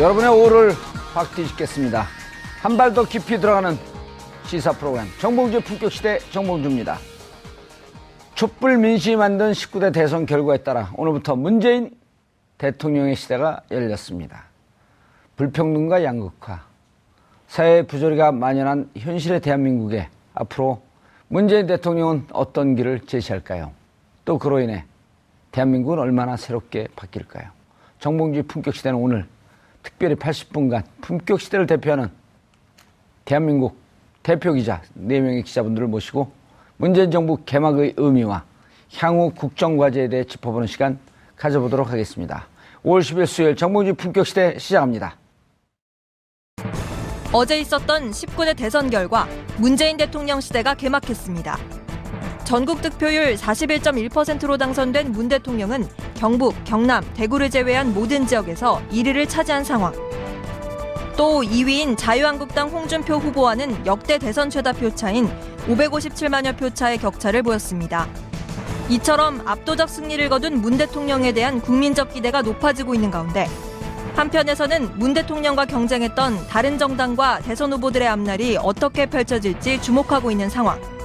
여러분의 오를 확 뒤집겠습니다. 한 발 더 깊이 들어가는 시사 프로그램 정봉주의 품격시대 정봉주입니다. 촛불 민심이 만든 19대 대선 결과에 따라 오늘부터 문재인 대통령의 시대가 열렸습니다. 불평등과 양극화, 사회 부조리가 만연한 현실의 대한민국에 앞으로 문재인 대통령은 어떤 길을 제시할까요? 또 그로 인해 대한민국은 얼마나 새롭게 바뀔까요? 정봉주의 품격시대는 오늘 특별히 80분간 품격 시대를 대표하는 대한민국 대표 기자 4명의 기자분들을 모시고 문재인 정부 개막의 의미와 향후 국정 과제에 대해 짚어보는 시간 가져보도록 하겠습니다. 5월 10일 수요일 정봉주 품격 시대 시작합니다. 어제 있었던 19대 대선 결과 문재인 대통령 시대가 개막했습니다. 전국 득표율 41.1%로 당선된 문 대통령은 경북, 경남, 대구를 제외한 모든 지역에서 1위를 차지한 상황. 또 2위인 자유한국당 홍준표 후보와는 역대 대선 최다 표차인 557만여 표차의 격차를 보였습니다. 이처럼 압도적 승리를 거둔 문 대통령에 대한 국민적 기대가 높아지고 있는 가운데 한편에서는 문 대통령과 경쟁했던 다른 정당과 대선 후보들의 앞날이 어떻게 펼쳐질지 주목하고 있는 상황.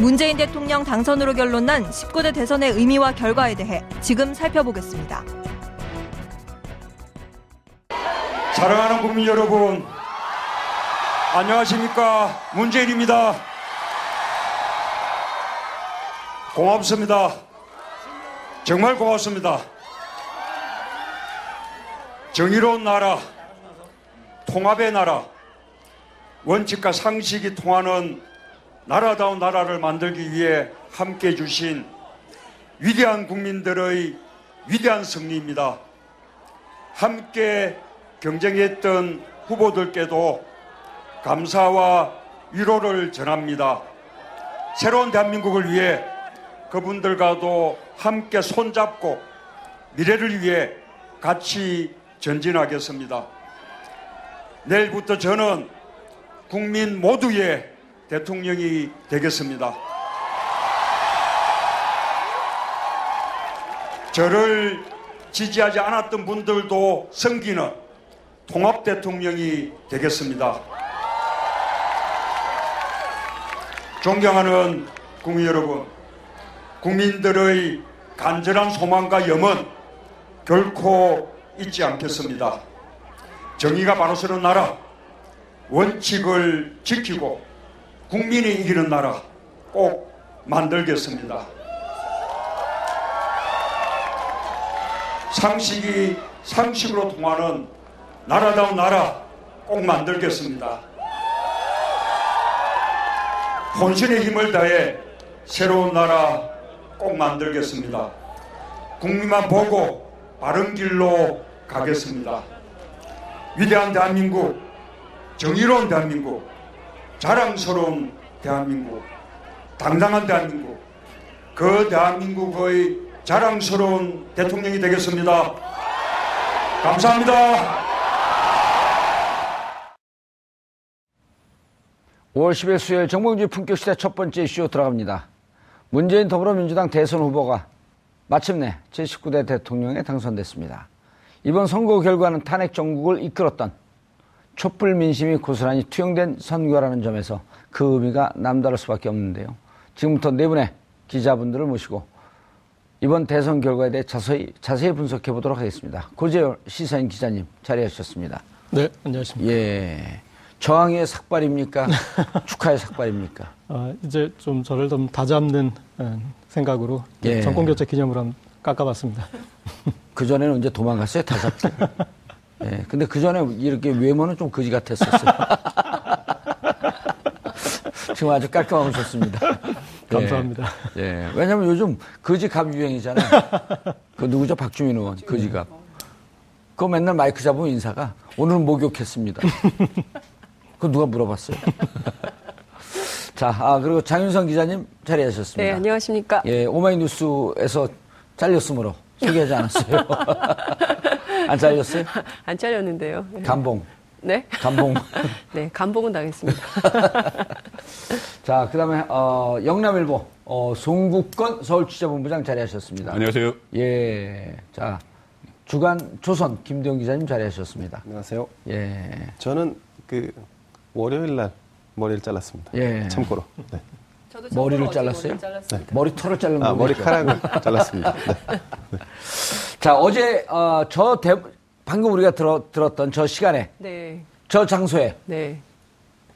문재인 대통령 당선으로 결론난 19대 대선의 의미와 결과에 대해 지금 살펴보겠습니다. 사랑하는 국민 여러분, 안녕하십니까. 문재인입니다. 고맙습니다. 정말 고맙습니다. 정의로운 나라, 통합의 나라, 원칙과 상식이 통하는 나라다운 나라를 만들기 위해 함께 주신 위대한 국민들의 위대한 승리입니다. 함께 경쟁했던 후보들께도 감사와 위로를 전합니다. 새로운 대한민국을 위해 그분들과도 함께 손잡고 미래를 위해 같이 전진하겠습니다. 내일부터 저는 국민 모두의 대통령이 되겠습니다. 저를 지지하지 않았던 분들도 섬기는 통합 대통령이 되겠습니다. 존경하는 국민 여러분, 국민들의 간절한 소망과 염원 결코 잊지 않겠습니다. 정의가 바로 서는 나라, 원칙을 지키고 국민이 이기는 나라 꼭 만들겠습니다. 상식이 상식으로 통하는 나라다운 나라 꼭 만들겠습니다. 혼신의 힘을 다해 새로운 나라 꼭 만들겠습니다. 국민만 보고 바른 길로 가겠습니다. 위대한 대한민국, 정의로운 대한민국, 자랑스러운 대한민국, 당당한 대한민국, 그 대한민국의 자랑스러운 대통령이 되겠습니다. 감사합니다. 5월 10일 수요일 정봉주 품격시대 첫 번째 이슈 들어갑니다. 문재인 더불어민주당 대선 후보가 마침내 제19대 대통령에 당선됐습니다. 이번 선거 결과는 탄핵 정국을 이끌었던 촛불 민심이 고스란히 투영된 선거라는 점에서 그 의미가 남다를 수밖에 없는데요. 지금부터 네 분의 기자분들을 모시고 이번 대선 결과에 대해 자세히, 자세히 분석해 보도록 하겠습니다. 고재열 시사인 기자님 자리해 주셨습니다. 네, 안녕하십니까. 예. 저항의 삭발입니까? 축하의 삭발입니까? 아, 이제 좀 저를 좀 다잡는 어, 생각으로 예. 정권교체 기념으로 한번 깎아봤습니다. 그 전에는 이제 도망갔어요, 다 잡고. 예. 근데 그 전에 이렇게 외모는 좀 거지 같았었어요. 지금 아주 깔끔하고 좋습니다. 감사합니다. 예. 예. 왜냐면 요즘 거지갑 유행이잖아요. 그 누구죠? 박주민 의원, 거지갑. 그거 맨날 마이크 잡으면 인사가 오늘은 목욕했습니다. 그거 누가 물어봤어요? 자, 아, 그리고 장윤성 기자님 자리하셨습니다. 네, 안녕하십니까. 예, 오마이뉴스에서 잘렸으므로 소개하지 않았어요. 안 잘렸어요? 안 잘렸는데요. 네. 감봉. 네? 감봉. 네, 감봉은 당했습니다. 자, 그 다음에, 어, 영남일보, 어, 송국건 서울취재본부장 자리하셨습니다. 안녕하세요. 예. 자, 주간 조선 김대웅 기자님 자리하셨습니다. 안녕하세요. 예. 저는 그 월요일 날 머리를 잘랐습니다. 예. 참고로. 네. 저도 머리를 잘랐어요? 머리를 잘랐습니다. 머리털을 자른 아, 거죠. 머리카락을 잘랐습니다. 네. 자, 어제, 어, 저 대, 방금 우리가 들어, 들었던 저 시간에, 네, 저 장소에 네.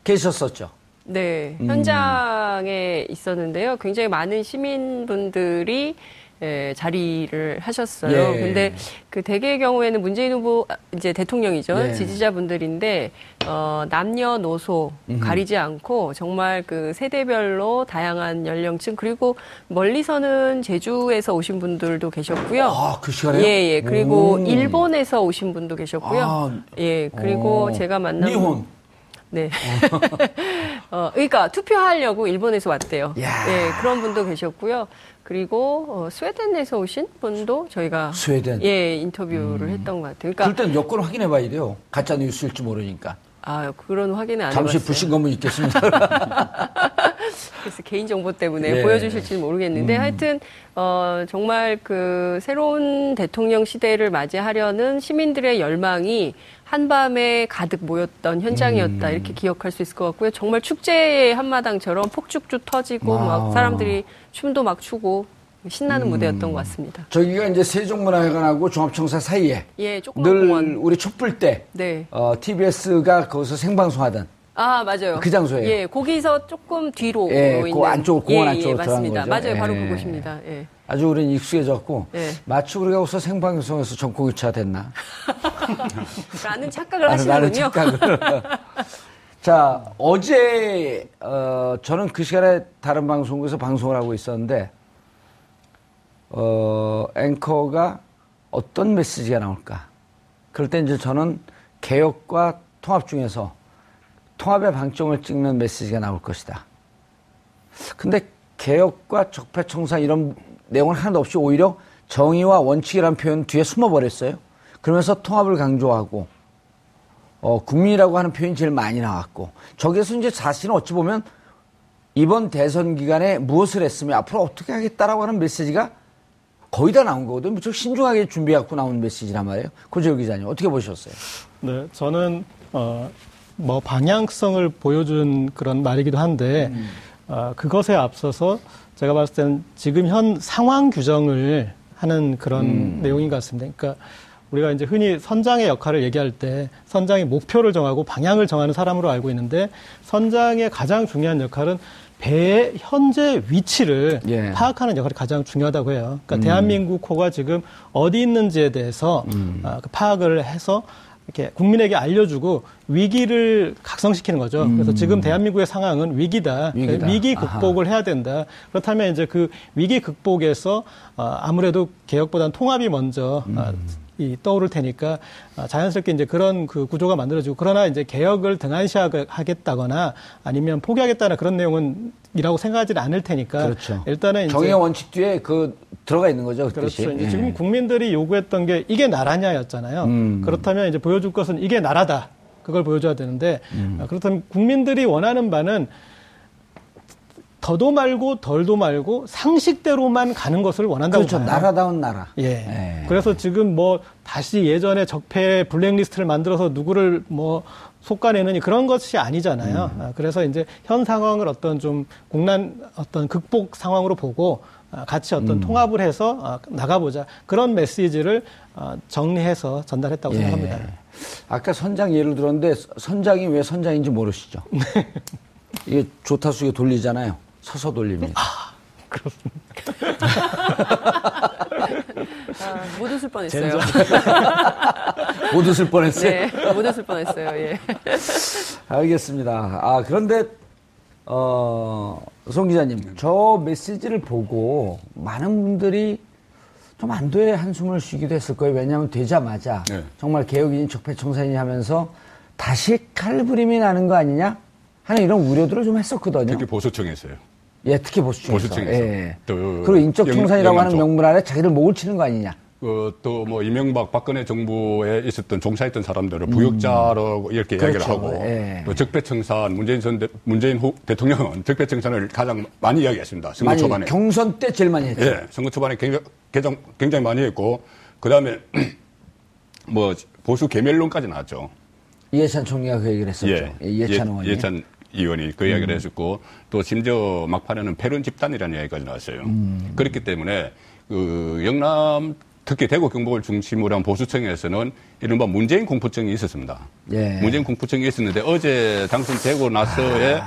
계셨었죠. 네, 음. 현장에 있었는데요. 굉장히 많은 시민분들이 예, 자리를 하셨어요. 예. 근데 그 대개의 경우에는 문재인 후보 아, 이제 대통령이죠. 예. 지지자분들인데 어 남녀노소 가리지 않고 정말 그 세대별로 다양한 연령층 그리고 멀리서는 제주에서 오신 분들도 계셨고요. 아, 그 시간에요? 예, 예. 그리고 오. 일본에서 오신 분도 계셨고요. 아. 예, 그리고 어. 제가 만난 니혼. 네. 어, 그러니까 투표하려고 일본에서 왔대요. 야. 예, 그런 분도 계셨고요. 그리고 어, 스웨덴에서 오신 분도 저희가 스웨덴. 음. 예 인터뷰를 했던 것 같아요. 그럴 그러니까 땐 여권 확인해 봐야 돼요. 가짜 뉴스일지 모르니까. 아 그런 확인을 안 잠시. 불신검은 있겠습니다. 그래서 개인 정보 때문에 예. 보여주실지 는 모르겠는데 하여튼 어, 정말 그 새로운 대통령 시대를 맞이하려는 시민들의 열망이 한밤에 가득 모였던 현장이었다 음. 이렇게 기억할 수 있을 것 같고요. 정말 축제의 한마당처럼 폭죽죽 터지고 아. 막 사람들이 춤도 막 추고 신나는 무대였던 것 같습니다. 저기가 이제 세종문화회관하고 종합청사 사이에 예, 늘 공원. 우리 촛불 때 네. 어, TBS가 거기서 생방송하던 아 맞아요. 그 장소예요? 예, 거기서 조금 뒤로 예, 그 안쪽으로, 공원 예, 안쪽으로 예, 들어간 맞습니다. 거죠? 맞아요, 바로 예. 그곳입니다. 예. 아주 우리는 익숙해졌고 네. 마치 우리가 거기서 생방송에서 정권교체가 됐나? 라는 착각을 나는 하시는군요. 착각을. 자, 어제, 어, 저는 그 시간에 다른 방송국에서 방송을 하고 있었는데, 어, 앵커가 어떤 메시지가 나올까? 그럴 때 이제 저는 개혁과 통합 중에서 통합의 방점을 찍는 메시지가 나올 것이다. 근데 개혁과 적폐청산 이런 내용은 하나도 없이 오히려 정의와 원칙이라는 표현 뒤에 숨어버렸어요. 그러면서 통합을 강조하고 어, 국민이라고 하는 표현이 제일 많이 나왔고 저기에서 이제 자신은 어찌 보면 이번 대선 기간에 무엇을 했으면 앞으로 어떻게 하겠다라고 하는 메시지가 거의 다 나온 거거든요. 무척 신중하게 준비해갖고 나온 메시지란 말이에요. 고재열 기자님 어떻게 보셨어요? 네, 저는 어, 뭐 방향성을 보여준 그런 말이기도 한데 어, 그것에 앞서서 제가 봤을 때는 지금 현 상황 규정을 하는 그런 내용인 것 같습니다. 그러니까 우리가 이제 흔히 선장의 역할을 얘기할 때 선장이 목표를 정하고 방향을 정하는 사람으로 알고 있는데 선장의 가장 중요한 역할은 배의 현재 위치를 예. 파악하는 역할이 가장 중요하다고 해요. 그러니까 대한민국 호가 지금 어디 있는지에 대해서 아, 그 파악을 해서 이렇게 국민에게 알려주고 위기를 각성시키는 거죠. 그래서 지금 대한민국의 상황은 위기다. 위기다. 위기 아하. 극복을 해야 된다. 그렇다면 이제 그 위기 극복에서 어, 아무래도 개혁보다는 통합이 먼저 어, 이 떠오를 테니까 아, 자연스럽게 이제 그런 그 구조가 만들어지고 그러나 이제 개혁을 등한시하겠다거나 아니면 포기하겠다는 그런 내용은 이라고 생각하지는 않을 테니까 그렇죠. 일단은 이제 정의의 원칙 뒤에 그 들어가 있는 거죠. 그 뜻이. 그렇죠. 이제 예. 지금 국민들이 요구했던 게 이게 나라냐였잖아요. 음. 그렇다면 이제 보여줄 것은 이게 나라다. 그걸 보여줘야 되는데 음. 아, 그렇다면 국민들이 원하는 바는 더도 말고 덜도 말고 상식대로만 가는 것을 원한다고 그렇죠. 봐요. 나라다운 나라. 예. 예. 그래서 지금 뭐 다시 예전에 적폐 블랙리스트를 만들어서 누구를 뭐 속가내느니 그런 것이 아니잖아요. 음. 아, 그래서 이제 현 상황을 어떤 좀 공난 어떤 극복 상황으로 보고 아, 같이 음. 어떤 통합을 해서 아, 나가보자 그런 메시지를 아, 정리해서 전달했다고 예. 생각합니다. 아까 선장 예를 들었는데 선장이 왜 선장인지 모르시죠? 이게 조타수에 돌리잖아요. 서서 돌립니다. 아, 못 웃을 뻔했어요. 못 웃을 뻔했어요. 네, 못 웃을 뻔했어요. 예. 알겠습니다. 아, 그런데, 어, 송 기자님, 저 메시지를 보고 많은 분들이 좀 안도의 한숨을 쉬기도 했을 거예요. 왜냐하면 되자마자 네. 정말 개혁이니 적폐청산이니 하면서 다시 칼부림이 나는 거 아니냐? 하는 이런 우려들을 좀 했었거든요. 특히 보수청에서요. 예, 특히 보수청에서. 보수청에서. 예. 또 그리고 인적 영- 청산이라고 하는. 명분 아래 자기들 목을 치는 거 아니냐? 그, 또 뭐 이명박 박근혜 정부에 있었던 종사했던 사람들을 부역자로 이렇게 이야기를 그렇죠. 하고 예. 또 적폐청산 문재인 전 대, 문재인 후 대통령은 적폐청산을 가장 많이 이야기했습니다. 선거 많이 초반에. 경선 때 제일 많이 했죠. 예, 선거 초반에 굉장히, 굉장히, 많이 했고 그 다음에 뭐 보수 개멸론까지 나왔죠. 이해찬 총리가 그 얘기를 했었죠. 예, 이해찬 의원이. 음. 예찬 의원이 그 이야기를 했었고 또 심지어 막판에는 패런 집단이라는 이야기까지 나왔어요. 음. 그렇기 때문에 그 영남 특히 대구 경북을 중심으로 한 보수청에서는 이른바 문재인 공포증이 있었습니다. 예. 문재인 공포증이 있었는데 어제 당선되고 나서의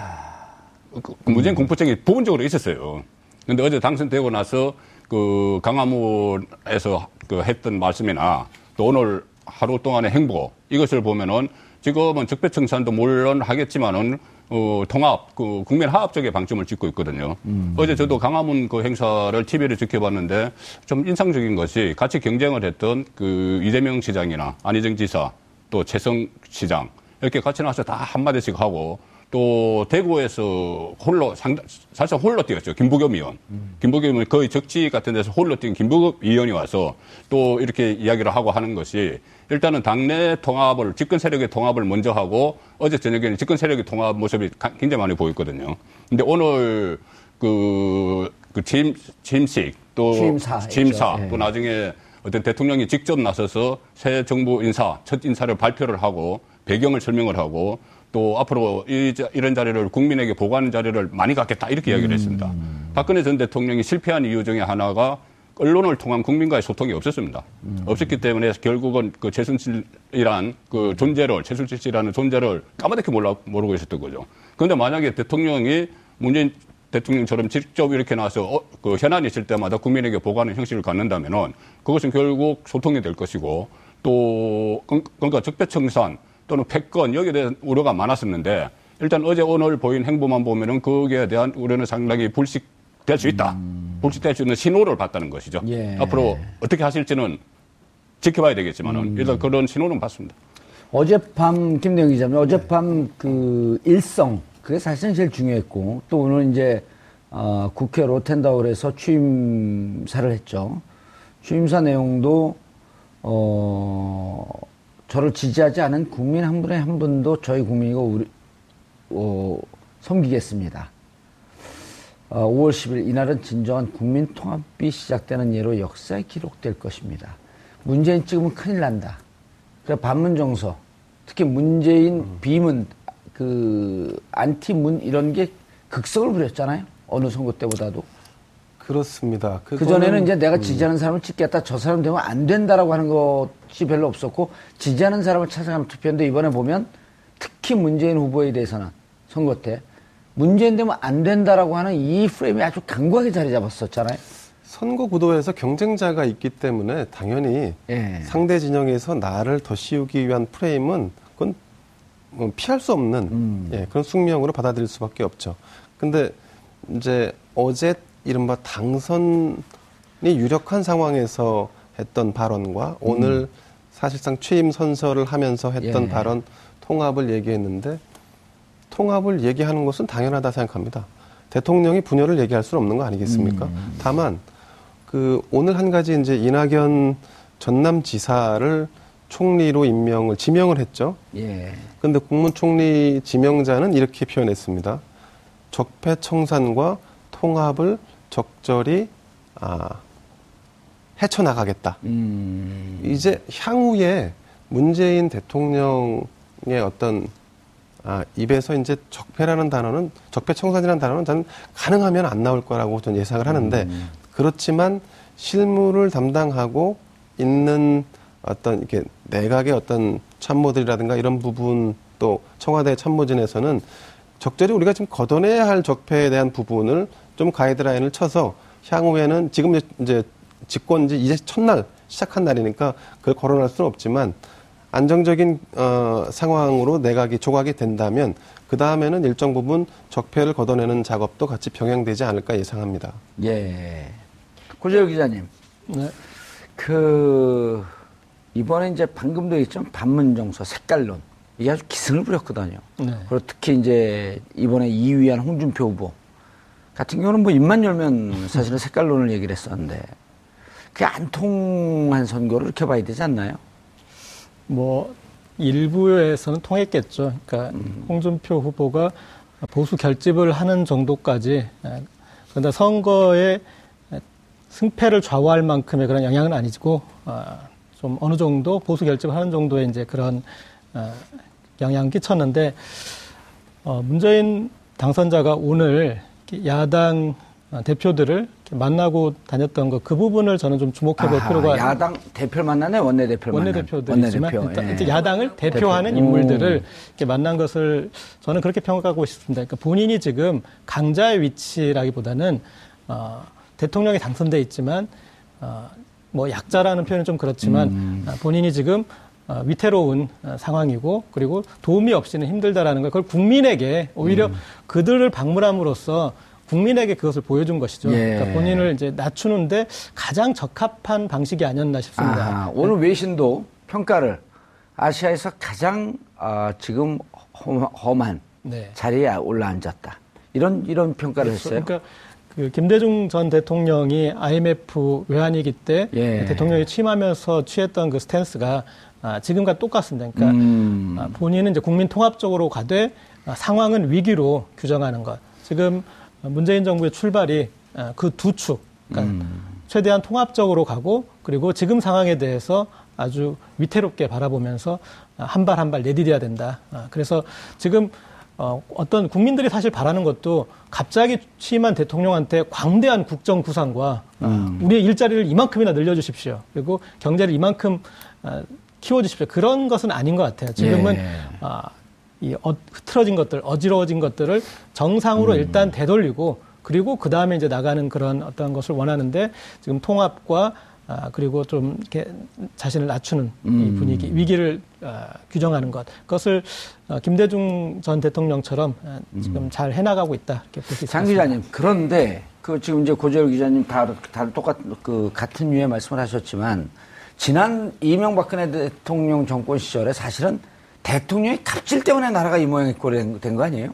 그 문재인 공포증이 부분적으로 있었어요. 근데 어제 당선되고 나서 그 강화문에서 그 했던 말씀이나 또 오늘 하루 동안의 행보 이것을 보면은 지금은 적폐청산도 물론 하겠지만은 어, 통합, 그 국민 화합 쪽에 방점을 찍고 있거든요. 어제 저도 강화문 그 행사를 TV를 지켜봤는데 좀 인상적인 것이 같이 경쟁을 했던 그 이재명 시장이나 안희정 지사 또 최성 시장 이렇게 같이 나와서 다 한마디씩 하고 또 대구에서 홀로 상당 사실 홀로 뛰었죠 김부겸 의원. 김부겸 의원 거의 적지 같은 데서 홀로 뛴 김부겸 의원이 와서 또 이렇게 이야기를 하고 하는 것이 일단은 당내 통합을 집권 세력의 통합을 먼저 하고 어제 저녁에는 집권 세력의 통합 모습이 가- 굉장히 많이 보였거든요. 근데 오늘 그, 그 취임, 취임식 또 취임사 취임사. 예. 또 나중에 어떤 대통령이 직접 나서서 새 정부 인사 첫 인사를 발표를 하고 배경을 설명을 하고 또 앞으로 이, 자- 이런 자리를 국민에게 보고하는 자리를 많이 갖겠다 이렇게 이야기를 했습니다. 박근혜 전 대통령이 실패한 이유 중에 하나가 언론을 통한 국민과의 소통이 없었습니다. 없었기 때문에 결국은 그 최순실이란 그 존재를 최순실 씨라는 존재를 까마득히 몰라 모르고 있었던 거죠. 그런데 만약에 대통령이 문재인 대통령처럼 직접 이렇게 나와서 어, 그 현안이 있을 때마다 국민에게 보고하는 형식을 갖는다면은 그것은 결국 소통이 될 것이고 또 그- 그러니까 적폐청산 또는 패권 여기에 대한 우려가 많았었는데 일단 어제 오늘 보인 행보만 보면은 거기에 대한 우려는 상당히 불식 될 수 있다. 불식될 수 있는 신호를 봤다는 것이죠. 예. 앞으로 어떻게 하실지는 지켜봐야 되겠지만은 일단 그런 신호는 봤습니다. 어젯밤 김대영 기자님 어젯밤 그 일성 그게 사실은 제일 중요했고 또 오늘 이제 어, 국회 로텐다울에서 취임사를 했죠. 취임사 내용도 어, 저를 지지하지 않은 국민 한 분에 한 분도 저희 국민이고 우리 어, 섬기겠습니다. 어, 5월 10일 이날은 진정한 국민 통합이 시작되는 예로 역사에 기록될 것입니다. 문재인 찍으면 큰일 난다. 그래 반문 정서, 특히 문재인 비문, 그 안티문 이런 게 극성을 부렸잖아요. 어느 선거 때보다도. 그렇습니다. 그 전에는 이제 내가 지지하는 사람을 찍겠다, 저 사람 되면 안 된다라고 하는 것이 별로 없었고 지지하는 사람을 찾아가는 투표인데 이번에 보면 특히 문재인 후보에 대해서는 선거 때 문재인 되면 안 된다라고 하는 이 프레임이 아주 강하게 자리 잡았었잖아요. 선거 구도에서 경쟁자가 있기 때문에 당연히 예. 상대 진영에서 나를 더 씌우기 위한 프레임은 그건 뭐 피할 수 없는 음. 예, 그런 숙명으로 받아들일 수밖에 없죠. 근데 이제 어제 이른바 당선이 유력한 상황에서 했던 발언과 오늘 사실상 취임 선서를 하면서 했던 음. 예. 발언 통합을 얘기했는데 통합을 얘기하는 것은 당연하다 생각합니다. 대통령이 분열을 얘기할 수는 없는 거 아니겠습니까? 음. 다만 그 오늘 한 가지 이제 이낙연 전남 지사를 총리로 임명을 지명을 했죠. 예. 근데 국무총리 지명자는 이렇게 표현했습니다. 적폐청산과 통합을 적절히 아, 헤쳐나가겠다. 음. 이제 향후에 문재인 대통령의 어떤 아, 입에서 이제 적폐라는 단어는 적폐 청산이라는 단어는 저는 가능하면 안 나올 거라고 저는 예상을 하는데 그렇지만 실무를 담당하고 있는 어떤 이렇게 내각의 어떤 참모들이라든가 이런 부분 또 청와대 참모진에서는 적절히 우리가 지금 걷어내야 할 적폐에 대한 부분을 좀 가이드라인을 쳐서 향후에는 지금 이제 집권 지 이제 첫날 시작한 날이니까 그걸 거론할 수는 없지만 안정적인 어, 상황으로 내각이 조각이 된다면 그 다음에는 일정 부분 적폐를 걷어내는 작업도 같이 병행되지 않을까 예상합니다. 예. 고재열 기자님. 네. 그 이번에 이제 방금도 얘기했지만 반문정서 색깔론 이게 아주 기승을 부렸거든요. 네. 그리고 특히 이제 이번에 2위한 홍준표 후보 같은 경우는 뭐 입만 열면 사실은 색깔론을 얘기를 했었는데 그게 안 통한 선거를 이렇게 봐야 되지 않나요? 뭐 일부에서는 통했겠죠. 그러니까 음. 홍준표 후보가 보수 결집을 하는 정도까지 예, 그런데 선거에 승패를 좌우할 만큼의 그런 영향은 아니고 어, 좀 어느 정도 보수 결집을 하는 정도의 이제 그런 어, 영향을 끼쳤는데 어, 문재인 당선자가 오늘 야당 어, 대표들을 이렇게 만나고 다녔던 거 그 부분을 저는 좀 주목해 볼 아하, 필요가 야당 대표를 만나네 원내 대표를 만나 원내 대표들이지만 일단 예. 야당을 대표하는 대표. 인물들을 이렇게 만난 것을 저는 그렇게 평가하고 싶습니다. 그러니까 본인이 지금 강자의 위치라기보다는 어, 대통령이 당선돼 있지만 어, 뭐 약자라는 표현은 좀 그렇지만 음. 어, 본인이 지금 어, 위태로운 어, 상황이고 그리고 도움이 없이는 힘들다라는 걸 그걸 국민에게 오히려 음. 그들을 방문함으로써 국민에게 그것을 보여준 것이죠. 예. 그러니까 본인을 이제 낮추는데 가장 적합한 방식이 아니었나 싶습니다. 아하, 오늘 외신도 평가를 아시아에서 가장 아, 지금 험, 험한 네. 자리에 올라앉았다. 이런 이런 평가를 했어요. 그러니까 그 김대중 전 대통령이 IMF 외환위기 때 예. 대통령이 취임하면서 취했던 그 스탠스가 아, 지금과 똑같습니다. 그러니까 음. 아, 본인은 이제 국민 통합적으로 가되 아, 상황은 위기로 규정하는 것. 지금 문재인 정부의 출발이 아, 그두 축, 그러니까 음. 최대한 통합적으로 가고 그리고 지금 상황에 대해서 아주 위태롭게 바라보면서 한 발 한 발 내디뎌야 된다. 아, 그래서 지금 어, 어떤 국민들이 사실 바라는 것도 갑자기 취임한 대통령한테 광대한 국정 구상과 어, 우리의 일자리를 이만큼이나 늘려주십시오. 그리고 경제를 이만큼 어, 키워주십시오. 그런 것은 아닌 것 같아요. 지금은 예. 아, 이 어, 흐트러진 것들, 어지러워진 것들을 정상으로 일단 되돌리고 그리고 그 다음에 이제 나가는 그런 어떤 것을 원하는데 지금 통합과 아, 그리고 좀 이렇게 자신을 낮추는 이 분위기, 위기를 아, 규정하는 것, 그것을 어, 김대중 전 대통령처럼 아, 지금 잘 해나가고 있다. 이렇게 볼 수 있습니다. 장 기자님 그런데 그 지금 이제 고재열 기자님 다, 다 똑같은 그 같은 류의 말씀을 하셨지만 지난 이명박근혜 대통령 정권 시절에 사실은 대통령의 갑질 때문에 나라가 이 모양이 된 거 아니에요?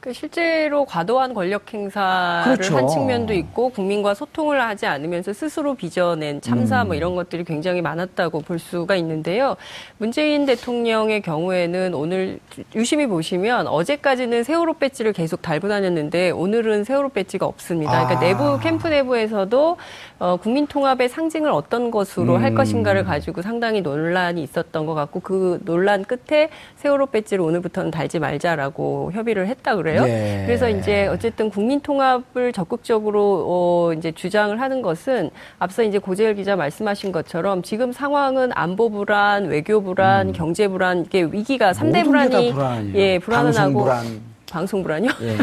그 실제로 과도한 권력 행사를 그렇죠. 한 측면도 있고 국민과 소통을 하지 않으면서 스스로 빚어낸 참사 음. 뭐 이런 것들이 굉장히 많았다고 볼 수가 있는데요. 문재인 대통령의 경우에는 오늘 유심히 보시면 어제까지는 세월호 배지를 계속 달고 다녔는데 오늘은 세월호 배지가 없습니다. 그러니까 아. 내부 캠프 내부에서도 어, 국민 통합의 상징을 어떤 것으로 음. 할 것인가를 가지고 상당히 논란이 있었던 것 같고 그 논란 끝에 세월호 배지를 오늘부터는 달지 말자라고 협의를 했다 그래요. 예. 그래서 이제 어쨌든 국민 통합을 적극적으로 어 이제 주장을 하는 것은 앞서 이제 고재열 기자 말씀하신 것처럼 지금 상황은 안보 불안, 외교 불안, 경제 불안 이게 위기가 삼대 음. 모든 게 다 불안이 불안이에요. 예, 불안은 하고 불안. 방송 불안이요? 예.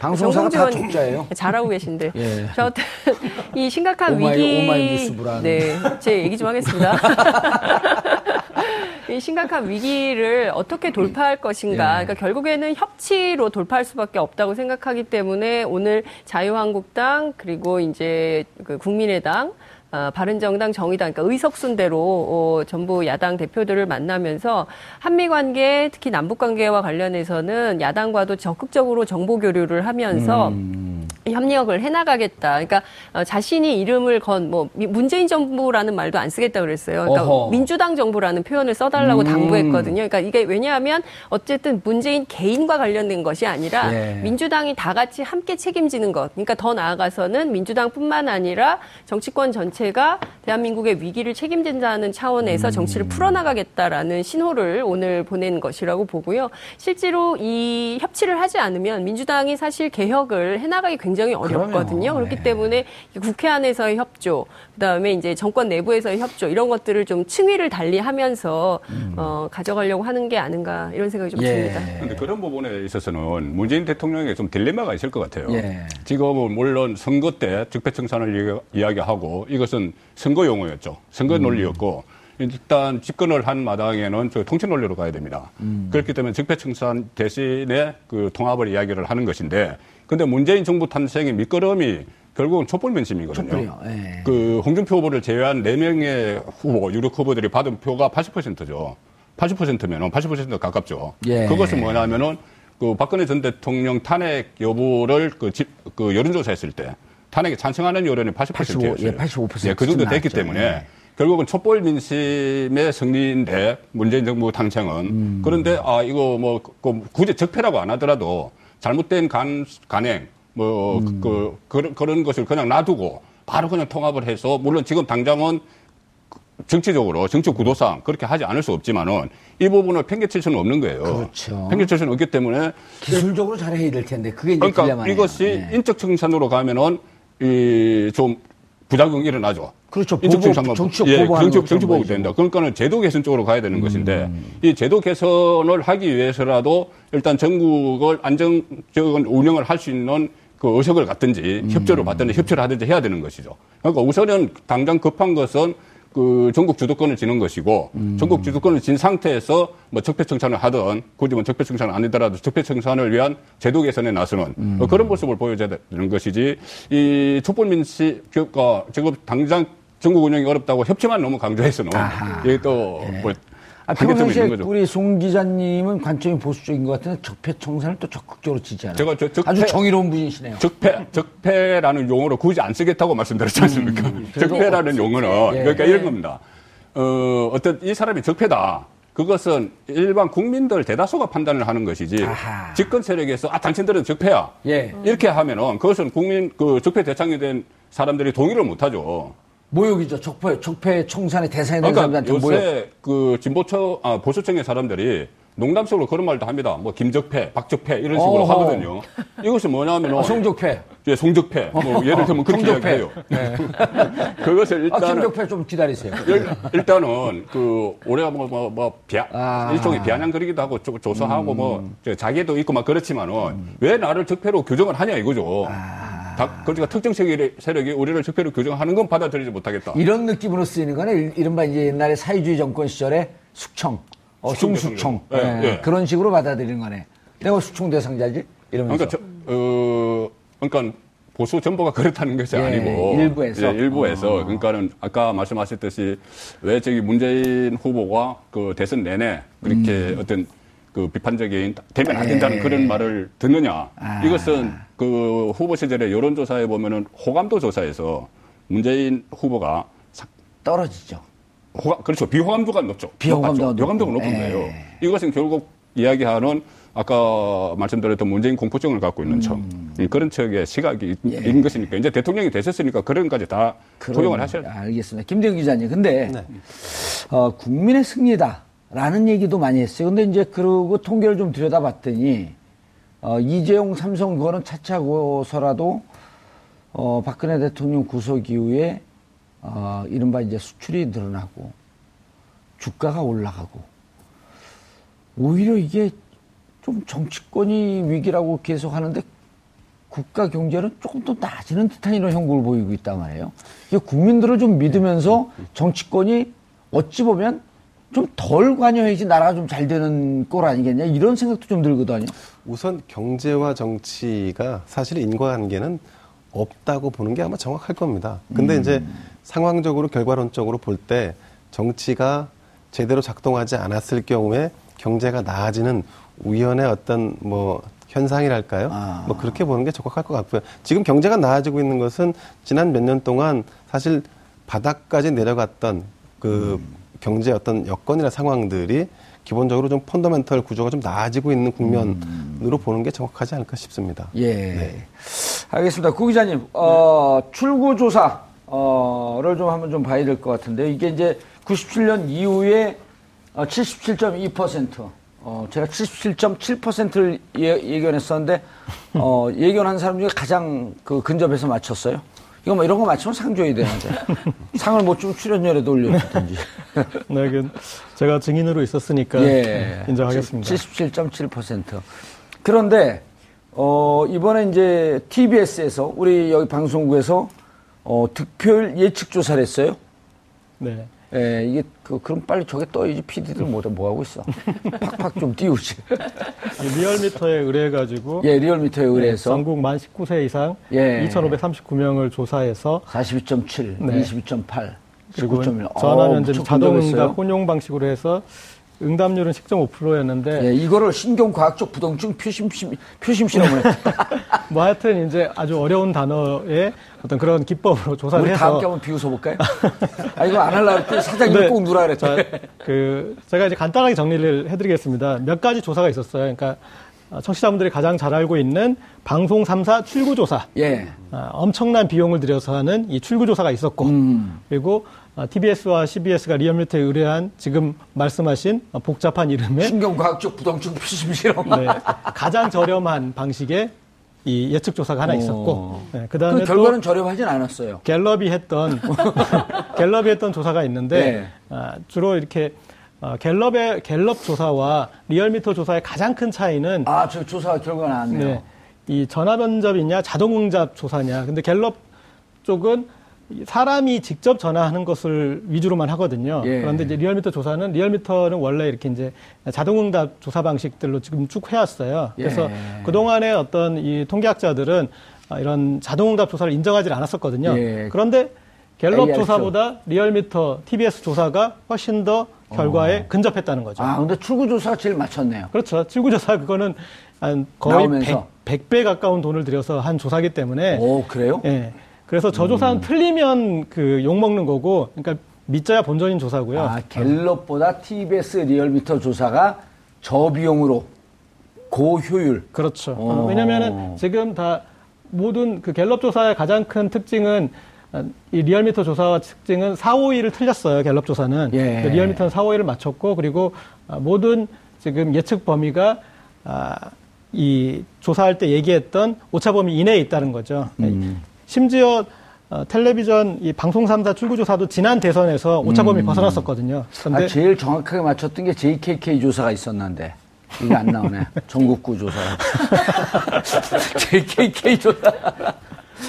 방송사가 다 적자예요. 잘하고 계신데. 예. 저 이 심각한 오마이- 위기. 오마이 뉴스 불안. 네, 제 얘기 좀 하겠습니다. 이 심각한 위기를 어떻게 돌파할 것인가. 예. 그러니까 결국에는 협치로 돌파할 수밖에 없다고 생각하기 때문에 오늘 자유한국당 그리고 이제 그 국민의당 어, 바른정당, 정의당, 그러니까 의석순대로 어, 전부 야당 대표들을 만나면서 한미 관계, 특히 남북 관계와 관련해서는 야당과도 적극적으로 정보 교류를 하면서 음. 협력을 해나가겠다. 그러니까 어, 자신이 이름을 건 뭐 문재인 정부라는 말도 안 쓰겠다 그랬어요. 그러니까 어허. 민주당 정부라는 표현을 써달라고 음. 당부했거든요. 그러니까 이게 왜냐하면 어쨌든 문재인 개인과 관련된 것이 아니라 예. 민주당이 다 같이 함께 책임지는 것. 그러니까 더 나아가서는 민주당뿐만 아니라 정치권 전체 가 대한민국의 위기를 책임진다는 차원에서 음. 정치를 풀어나가겠다라는 신호를 오늘 보낸 것이라고 보고요. 실제로 이 협치를 하지 않으면 민주당이 사실 개혁을 해나가기 굉장히 어렵거든요. 그럼요. 그렇기 네. 때문에 국회 안에서의 협조, 그다음에 이제 정권 내부에서의 협조 이런 것들을 좀 층위를 달리 하면서 어, 가져가려고 하는 게 아닌가 이런 생각이 좀 예. 듭니다. 근데 그런 부분에 있어서는 문재인 대통령에게 좀 딜레마가 있을 것 같아요. 예. 지금은 물론 선거 때 적폐청산을 이야기- 이야기하고 이것은 선거 용어였죠. 선거 음. 논리였고 일단 집권을 한 마당에는 저 통치 논리로 가야 됩니다. 음. 그렇기 때문에 적폐청산 대신에 그 통합을 이야기를 하는 것인데 근데 문재인 정부 탄생의 밑거름이 결국은 촛불 민심이거든요. 촛불이요. 예. 그 홍준표 후보를 제외한 4명의 후보, 유력 후보들이 받은 표가 80%죠. 80%면 80% 가깝죠. 예. 그것은 뭐냐면은 그 박근혜 전 대통령 탄핵 여부를 그, 집, 그 여론조사했을 때 탄핵에 찬성하는 여론이 80%였어요. 85, 예, 85% 예, 그 정도 됐기 나왔죠. 때문에 예. 결국은 촛불 민심의 승리인데 문재인 정부 당청은 음. 그런데 아 이거 뭐 그 굳이 적폐라고 안 하더라도 잘못된 간 간행 뭐 음. 그, 그런 그런 것을 그냥 놔두고 바로 그냥 통합을 해서 물론 지금 당장은 정치적으로 정치 구도상 그렇게 하지 않을 수 없지만은 이 부분을 팽개칠 수는 없는 거예요. 그렇죠. 팽개칠 수는 없기 때문에 기술적으로 잘해야 될 텐데 그게 이제 그러니까. 이것이 예. 인적 청산으로 가면은 이 좀 부작용이 일어나죠. 그렇죠. 인적 청산과 정치적 예, 보복하는 정치, 보이죠. 된다. 그러니까는 제도 개선 쪽으로 가야 되는 것인데 음. 이 제도 개선을 하기 위해서라도 일단 전국을 안정적인 운영을 할 수 있는 그 의석을 갖든지 음. 협조를 받든지 협조를 하든지 해야 되는 것이죠. 그러니까 우선은 당장 급한 것은 그 전국 주도권을 지는 것이고 음. 전국 주도권을 진 상태에서 뭐 적폐 청산을 하든 굳이 뭐 적폐 청산을 아니더라도 적폐 청산을 위한 제도 개선에 나서는 음. 뭐 그런 모습을 보여줘야 되는 것이지 이 촛불민 씨 교육과 지금 당장 전국 운영이 어렵다고 협치만 너무 강조해서는. 이게 또뭐 아, 평상시에. 우리 송 기자님은 관점이 보수적인 것 같은데 적폐 청산을 또 적극적으로 지지하는 제가 저 적폐- 아주 정의로운 분이시네요. 적폐, 적폐라는 용어로 굳이 안 쓰겠다고 말씀드렸지 않습니까? 그래도 적폐라는 용어는, 예. 그러니까 이런 겁니다. 어, 어떤 이 사람이 적폐다. 그것은 일반 국민들 대다수가 판단을 하는 것이지, 아하. 집권 세력에서, 아, 당신들은 적폐야. 예. 이렇게 하면은 그것은 국민, 그 적폐 대상이 된 사람들이 동의를 못 하죠. 모욕이죠. 적폐, 적폐 청산의 대상이 된 그러니까 사람들한테 모욕. 요새 그 진보처, 아, 보수층의 사람들이 농담식으로 그런 말도 합니다. 뭐 김적폐, 박적폐 이런 식으로 어허. 하거든요. 이것이 뭐냐면 아, 송적폐. 예, 송적폐. 뭐 예를 들면 그렇게 송적폐. 이야기해요. 그것을 아, 일단은 김적폐 좀 기다리세요. 일- 일단은 그 올해가 뭐 뭐 뭐 비아, 아. 일종의 비아냥거리기도 하고 조, 조사하고 뭐 저, 자기도 있고 막 그렇지만은 왜 나를 적폐로 규정을 하냐 이거죠. 다, 그러니까 특정 세력이, 우리를 적폐로 규정하는 건 받아들이지 못하겠다. 이런 느낌으로 쓰이는 거는 일- 이른바 이제 옛날에 사회주의 정권 시절에 숙청, 어, 숙청 중수청. 대상자. 예, 예, 예. 그런 식으로 받아들이는 거네. 내가 왜 숙청 대상자지? 이러면서. 그러니까 저, 어, 그러니까 보수 전부가 그렇다는 것이 예, 아니고 일부에서. 예, 일부에서 어. 그러니까는 아까 말씀하셨듯이 왜 저기 문재인 후보가 그 대선 내내 그렇게 어떤 그 비판적인 되면 안 된다는 음. 예. 그런 말을 듣느냐 아. 이것은 그 후보 시절에 여론조사에 보면은 호감도 조사에서 문재인 후보가 사- 떨어지죠. 호감, 그렇죠. 비호감도가 높죠. 비호감도가 높았죠. 비호감도가 높고. 높은 예. 거예요. 이것은 결국 이야기하는 아까 말씀드렸던 문재인 공포증을 갖고 있는 척. 음. 이 그런 척의 시각이 예. 있는 것이니까 이제 대통령이 되셨으니까 그런 것까지 다 포용을 하셔야 돼요. 알겠습니다. 김대영 기자님. 근데 네. 어, 국민의 승리다 라는 얘기도 많이 했어요. 근데 이제 그러고 통계를 좀 들여다봤더니 어, 이재용 삼성 그거는 차차고서라도 어, 박근혜 대통령 구속 이후에 어, 이른바 이제 수출이 늘어나고 주가가 올라가고 오히려 이게 좀 정치권이 위기라고 계속 하는데 국가 경제는 조금 더 나아지는 듯한 이런 형국을 보이고 있단 말이에요. 이게 국민들을 좀 믿으면서 정치권이 어찌 보면 좀 덜 관여해야지 나라가 좀 잘 되는 꼴 아니겠냐 이런 생각도 좀 들거든요. 우선 경제와 정치가 사실 인과관계는 없다고 보는 게 아마 정확할 겁니다. 근데 음. 이제 상황적으로 결과론적으로 볼 때 정치가 제대로 작동하지 않았을 경우에 경제가 나아지는 우연의 어떤 뭐 현상이랄까요? 아. 뭐 그렇게 보는 게 적합할 것 같고요. 지금 경제가 나아지고 있는 것은 지난 몇 년 동안 사실 바닥까지 내려갔던 그 경제 어떤 여건이나 상황들이 기본적으로 좀 펀더멘털 구조가 좀 나아지고 있는 국면으로 보는 게 정확하지 않을까 싶습니다. 예. 알겠습니다. 구 기자님, 어, 출구조사, 어,를 좀 한번 좀 봐야 될 것 같은데, 이게 이제 97년 이후에 어, 77.2%, 어, 제가 77.7%를 예, 예견했었는데, 어, 예견한 사람 중에 가장 그 근접해서 맞췄어요. 이거 뭐 이런 거 맞추면 상 줘야 되는데. 상을 못 주면 출연료라도 올려주든지. 네, 그 제가 증인으로 있었으니까 예. 인정하겠습니다. 77.7%. 그런데 어, 이번에 이제 TBS에서 우리 여기 방송국에서 어, 득표율 예측 조사를 했어요. 네. 예, 이게 그 그럼 빨리 저게 떠야지 PD들 뭐, 뭐 하고 있어. 팍팍 좀 띄우지. 리얼미터에 의뢰해가지고 예, 리얼미터에 의뢰해서 전국 만 19세 이상 예. 2,539명을 조사해서 42.7, 네. 22.8, 그리고 19.1. 전화 어우, 면접 무척 자동응답. 혼용 방식으로 해서 응답률은 10.5%였는데 예, 이거를 신경과학적 부동증 표심, 표심 실험을 했 뭐 하여튼 이제 아주 어려운 단어의 어떤 그런 기법으로 조사를 우리 해서 다음 게 한번 비웃어 볼까요? 아, 이거 안 하려고 했더니 사장님이 네. 꼭 누라 그랬죠. 자, 그 제가 이제 간단하게 정리를 해드리겠습니다. 몇 가지 조사가 있었어요. 그러니까 어, 청취자분들이 가장 잘 알고 있는 방송 3사 출구 조사. 예. 아, 엄청난 비용을 들여서 하는 이 출구 조사가 있었고 음. 그리고 TBS와 CBS가 리얼미터에 의뢰한 지금 말씀하신 어, 복잡한 이름의 신경과학적 부동증 표심 실험. 네, 가장 저렴한 방식의 이 예측 조사가 하나 있었고 네, 그 그다음에 또 결과는 저렴하진 않았어요. 갤럽이 했던 갤럽이 했던 조사가 있는데 네. 아, 주로 이렇게 어, 갤럽의 갤럽 조사와 리얼미터 조사의 가장 큰 차이는 아, 저 조사 결과 나왔네요. 네, 이 전화 면접이냐 자동 응답 조사냐. 근데 갤럽 쪽은 이 사람이 직접 전화하는 것을 위주로만 하거든요. 예. 그런데 이제 리얼미터 조사는 리얼미터는 원래 이렇게 이제 자동 응답 조사 방식들로 지금 쭉 해왔어요. 그래서 예. 그 동안에 어떤 이 통계학자들은 아, 이런 자동 응답 조사를 인정하지 않았었거든요. 예. 그런데 갤럽 AR 죠. 조사보다 리얼미터 TBS 조사가 훨씬 더 결과에 근접했다는 거죠. 어. 아, 근데 출구 조사가 제일 맞췄네요. 그렇죠. 출구조사 그거는 한 거의 나오면서. 100, 배 가까운 돈을 들여서 한 조사기 때문에 오, 그래요? 예. 그래서 저 조사는 음. 틀리면 그 욕먹는 거고 그러니까 밑져야 본전인 조사고요. 아, 갤럽보다 TBS 리얼미터 조사가 저비용으로 고효율. 그렇죠. 오. 어, 왜냐면은 지금 다 모든 그 갤럽 조사의 가장 큰 특징은 아, 이 리얼미터 조사와 특징은 4, 5위를 틀렸어요. 갤럽 조사는. 예. 리얼미터는 4, 5위를 맞췄고 그리고 아, 모든 지금 예측 범위가 아, 이 조사할 때 얘기했던 오차 범위 이내에 있다는 거죠. 음. 심지어 어, 텔레비전 이 방송 3사 출구 조사도 지난 대선에서 오차 범위 벗어났었거든요. 근데 아, 제일 정확하게 맞췄던 게 JKK 조사가 있었는데. 이게 안 나오네. 전국구 조사. JKK 조사.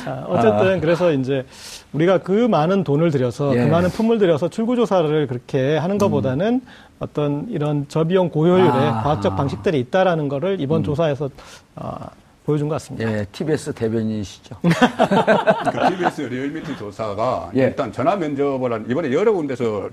아, 어쨌든 그래서 이제 우리가 그 많은 돈을 들여서 예. 그 많은 품을 들여서 출구 조사를 그렇게 하는 것보다는 어떤 이런 저비용 고효율의 아. 음. 과학적 방식들이 있다라는 거를 이번 조사에서 어, 보여준 것 같습니다. 예, TBS 대변인이시죠. 그 TBS 리얼미터 조사가 예. 일단 전화 면접을 한 이번에 여러 군데서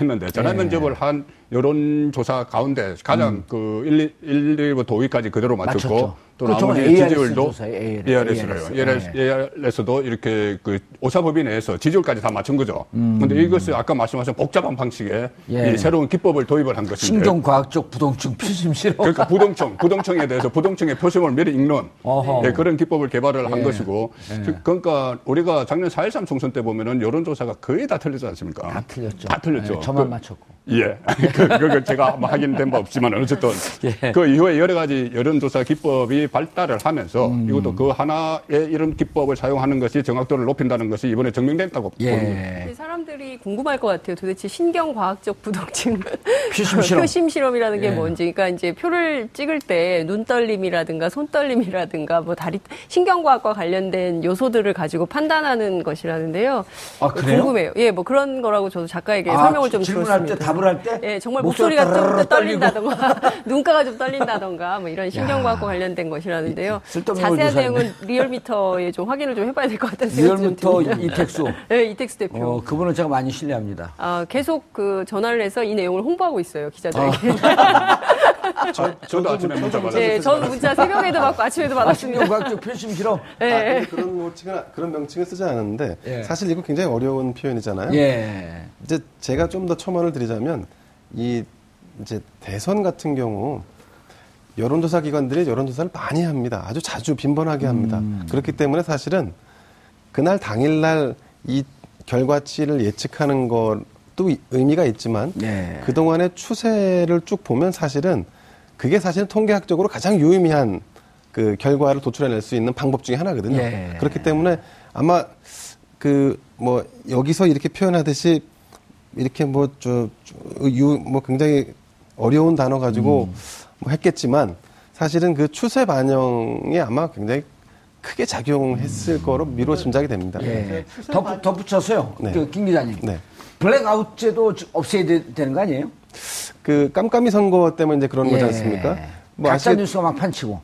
했는데 전화 예. 면접을 한 여론 조사 가운데 가장 그 1, 1, 1부터 5위까지 그대로 맞췄고 음. 맞췄죠. 또 나머지 ARS 지지율도 조사예요, ARS. ARS로요. ARS. ARS도 이렇게 그 오차범위 내에서 지지율까지 다 맞춘 거죠. 그런데 이것을 아까 말씀하신 복잡한 방식의 음. 예. 이 새로운 기법을 도입을 한 것인데 신경과학적 부동증 표심 실험. 그러니까 부동층, 부동층에 대해서 부동층의 표심을 미리 읽는. 예, 그런 기법을 개발을 한 예. 것이고 즉, 그러니까 우리가 작년 4.13 총선 때 보면은 여론조사가 거의 다 틀리지 않습니까? 다 틀렸죠. 다 틀렸죠. 예, 저만 그- 맞췄고. 예. 그, 그거 제가 뭐 확인된 바 없지만 어쨌든 예. 그 이후에 여러 가지 여론조사 기법이 발달을 하면서 음. 이것도 그 하나의 이런 기법을 사용하는 것이 정확도를 높인다는 것이 이번에 증명됐다고 보는 거예요. 예. 근데 사람들이 궁금할 것 같아요. 도대체 신경과학적 부동층 표심 실험. 표심 실험이라는 게 예. 뭔지. 그러니까 이제 표를 찍을 때 눈떨림이라든가 손떨림이라든가 뭐 다리 신경과학과 관련된 요소들을 가지고 판단하는 것이라는데요. 아, 그래요? 궁금해요. 예, 뭐 그런 거라고 저도 작가에게 아, 설명을 좀 질문할 때 들었습니다. 답을 할 때? 예, 정말 목소리가 좀 따르르 떨린다던가, 눈가가 좀 떨린다던가, 뭐 이런 신경과학과 관련된 것이라는데요. 자세한. 내용은 리얼미터에 좀 확인을 좀 해봐야 될 것 같다는 생각이 좀 리얼미터 듭니다. 이택수. 네, 이택수 대표. 어, 그분은 제가 많이 신뢰합니다. 아, 계속 그 전화를 해서 이 내용을 홍보하고 있어요, 기자들에게. 저, 저도 아침에 문자 받았어요. 네, 전 문자 새벽에도 받고 아침에도 아, 받았습니다. 신경과학적 표심. 아, 네. 근데 그런 명칭은 그런 명칭을 쓰지 않았는데 예. 사실 이거 굉장히 어려운 표현이잖아요. 예. 이제 제가 좀 더 첨언을 드리자면 이 이제 대선 같은 경우 여론조사 기관들이 여론조사를 많이 합니다. 아주 자주 빈번하게 합니다. 음. 그렇기 때문에 사실은 그날 당일날 이 결과치를 예측하는 것도 이- 의미가 있지만 예. 그동안의 추세를 쭉 보면 사실은 그게 사실은 통계학적으로 가장 유의미한 그 결과를 도출해낼 수 있는 방법 중에 하나거든요. 예. 그렇기 때문에 아마 그 뭐 여기서 이렇게 표현하듯이 이렇게 뭐저뭐 굉장히 어려운 단어 가지고 음. 뭐 했겠지만 사실은 그 추세 반영이 아마 굉장히 크게 작용했을 거로 미뤄 짐작이 됩니다. 예. 덧, 덧붙여서요. 네. 그, 김 기자님. 네. 블랙아웃제도 없애야 되, 되는 거 아니에요? 그 깜깜이 선거 때문에 이제 그런 거지 예. 않습니까? 뭐 가짜 아시겠- 뉴스가 막 판치고.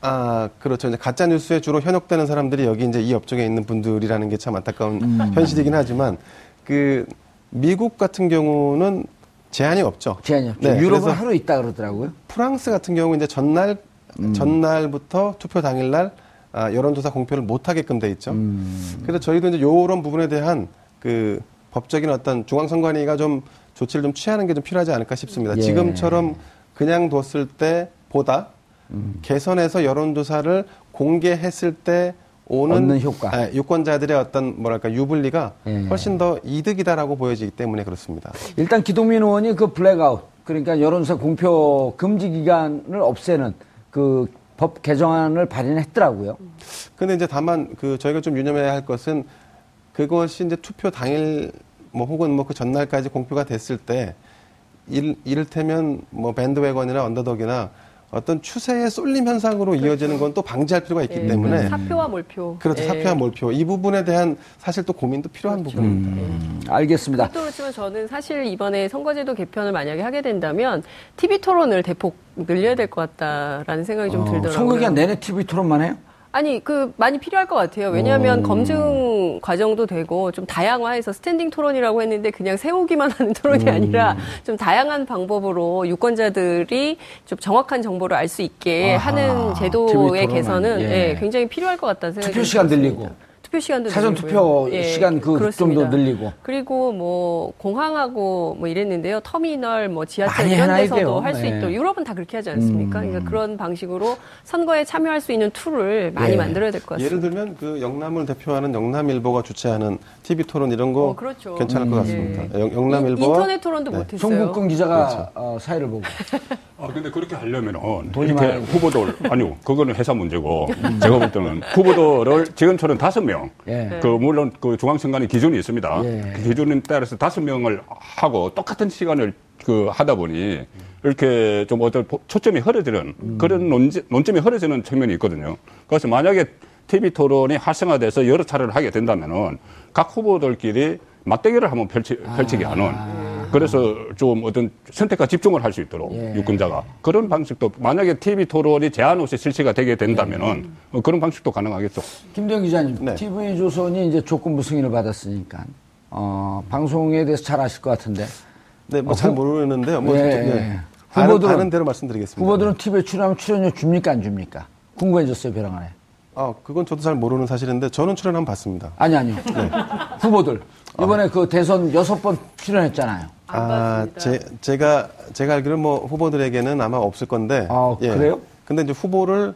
아, 그렇죠. 이제 가짜 뉴스에 주로 현혹되는 사람들이 여기 이제 이 업종에 있는 분들이라는 게 참 안타까운 음. 현실이긴 하지만 그 미국 같은 경우는 제한이 없죠. 제한이 없죠. 네, 유럽은 하루 있다 그러더라고요. 프랑스 같은 경우 이제 전날 음. 전날부터 투표 당일날 아, 여론조사 공표를 못 하게끔 돼 있죠. 음. 그래서 저희도 이제 요런 부분에 대한 그 법적인 어떤 중앙선관위가 좀 조치를 좀 취하는 게 좀 필요하지 않을까 싶습니다. 예. 지금처럼 그냥 뒀을 때보다 음. 개선해서 여론조사를 공개했을 때 오는 효과. 아, 유권자들의 어떤 뭐랄까 유불리가 예. 훨씬 더 이득이다라고 보여지기 때문에 그렇습니다. 일단 기동민 의원이 그 블랙아웃, 그러니까 여론조사 공표 금지 기간을 없애는 그 법 개정안을 발의했더라고요. 근데 이제 다만 그 저희가 좀 유념해야 할 것은 그것이 이제 투표 당일 뭐 혹은 뭐 그 전날까지 공표가 됐을 때 일, 이를테면 뭐 밴드웨건이나 언더덕이나 어떤 추세의 쏠림 현상으로 이어지는 건 또 방지할 필요가 있기 예, 때문에 사표와 몰표. 그렇죠 예. 사표와 몰표 이 부분에 대한 사실 또 고민도 필요한 그렇죠. 부분입니다. 음, 알겠습니다. 그렇지만 저는 사실 이번에 선거제도 개편을 만약에 하게 된다면 TV 토론을 대폭 늘려야 될 것 같다라는 생각이 좀 어, 들더라고요. 선거 기간 내내 TV 토론만 해요? 아니 그 많이 필요할 것 같아요. 왜냐하면 검증 과정도 되고 좀 다양화해서 스탠딩 토론이라고 했는데 그냥 세우기만 하는 토론이 아니라 좀 다양한 방법으로 유권자들이 좀 정확한 정보를 알 수 있게 아하, 하는 제도의 개선은 예. 예, 굉장히 필요할 것 같다는 생각이 투표 좀 시간. 늘리고. 투표 시간도 사전 늘리고요. 투표 예, 시간 그 그렇습니다. 좀더 늘리고. 그리고 뭐 공항하고 뭐 이랬는데요. 터미널 뭐 지하철 이런 데서도 돼요. 할수 네. 있도록 유럽은 다 그렇게 하지 않습니까? 음. 그러니까 그런 방식으로 선거에 참여할 수 있는 tool을 많이 예. 만들어야 될 것 같습니다. 예를 들면 그 영남을 대표하는 영남일보가 주최하는 TV 토론 이런 거 어, 그렇죠. 괜찮을 것 음. 같습니다. 예. 영- 영남일보와 인터넷 토론도 네. 못했어요. 송국건 기자가 그렇죠. 어, 사회를 보고. 아, 근데 그렇게 하려면은 돈이 이렇게. 후보들 아니요, 그거는 회사 문제고 제가 볼 때는 후보들을 지금처럼 다섯 명, 예. 그 물론 그 중앙선관위 기준이 있습니다. 예. 그 기준에 따라서 다섯 명을 하고 똑같은 시간을 그 하다 보니 이렇게 좀 어떤 보- 초점이 흐려지는 음. 그런 논지, 논점이 흐려지는 측면이 있거든요. 그래서 만약에 TV 토론이 활성화돼서 여러 차례를 하게 된다면은 각 후보들끼리 맞대결을 한번 펼치, 펼치 게 하는 그래서 좀 어떤 선택과 집중을 할 수 있도록 예. 유권자가 그런 방식도 만약에 TV 토론이 제한 없이 실시가 되게 된다면은 예. 어, 그런 방식도 가능하겠죠. 김대영 기자님, 네. TV조선이 이제 조건부 승인을 받았으니까, 어, 방송에 대해서 잘 아실 것 같은데, 네, 뭐잘 후- 모르는데요. 뭐 예, 좀, 예. 네. 아는, 후보들은- 아는 대로 말씀드리겠습니다. 후보들은 TV에 출연하면 출연료 줍니까, 안 줍니까? 궁금해졌어요, 벼랑 안에. 아, 그건 저도 잘 모르는 사실인데 저는 출연 한번 봤습니다. 아니, 아니요. 네. 후보들. 이번에 그 대선 여섯 번 출연했잖아요. 안 아. 제, 제가 제가 알기로 뭐 후보들에게는 아마 없을 건데. 아, 그래요? 근데 이제 후보를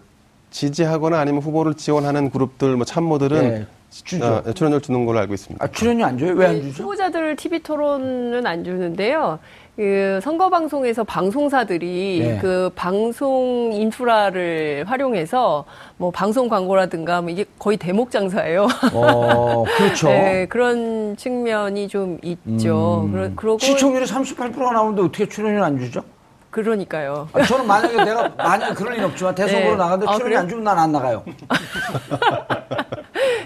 지지하거나 아니면 후보를 지원하는 그룹들 뭐 참모들은 예, 주죠. 어, 출연료를 주는 걸로 알고 있습니다. 아, 출연료 안 줘요? 왜안 네, 주죠? 후보자들 TV 토론은 안 주는데요. 그 선거 방송에서 방송사들이 네. 그 방송 인프라를 활용해서 뭐 방송 광고라든가 뭐 이게 거의 대목 장사예요. 어, 그렇죠. 네, 그런 측면이 좀 있죠. 음. 그러, 그러고 시청률이 38%가 나오는데 어떻게 출연료 안 주죠? 그러니까요. 아, 저는 만약에 내가, 만약에 그럴 일 없지만 대선 보러 네. 나가는데 아, 출연료 그래요? 안 주면 난 안 나가요.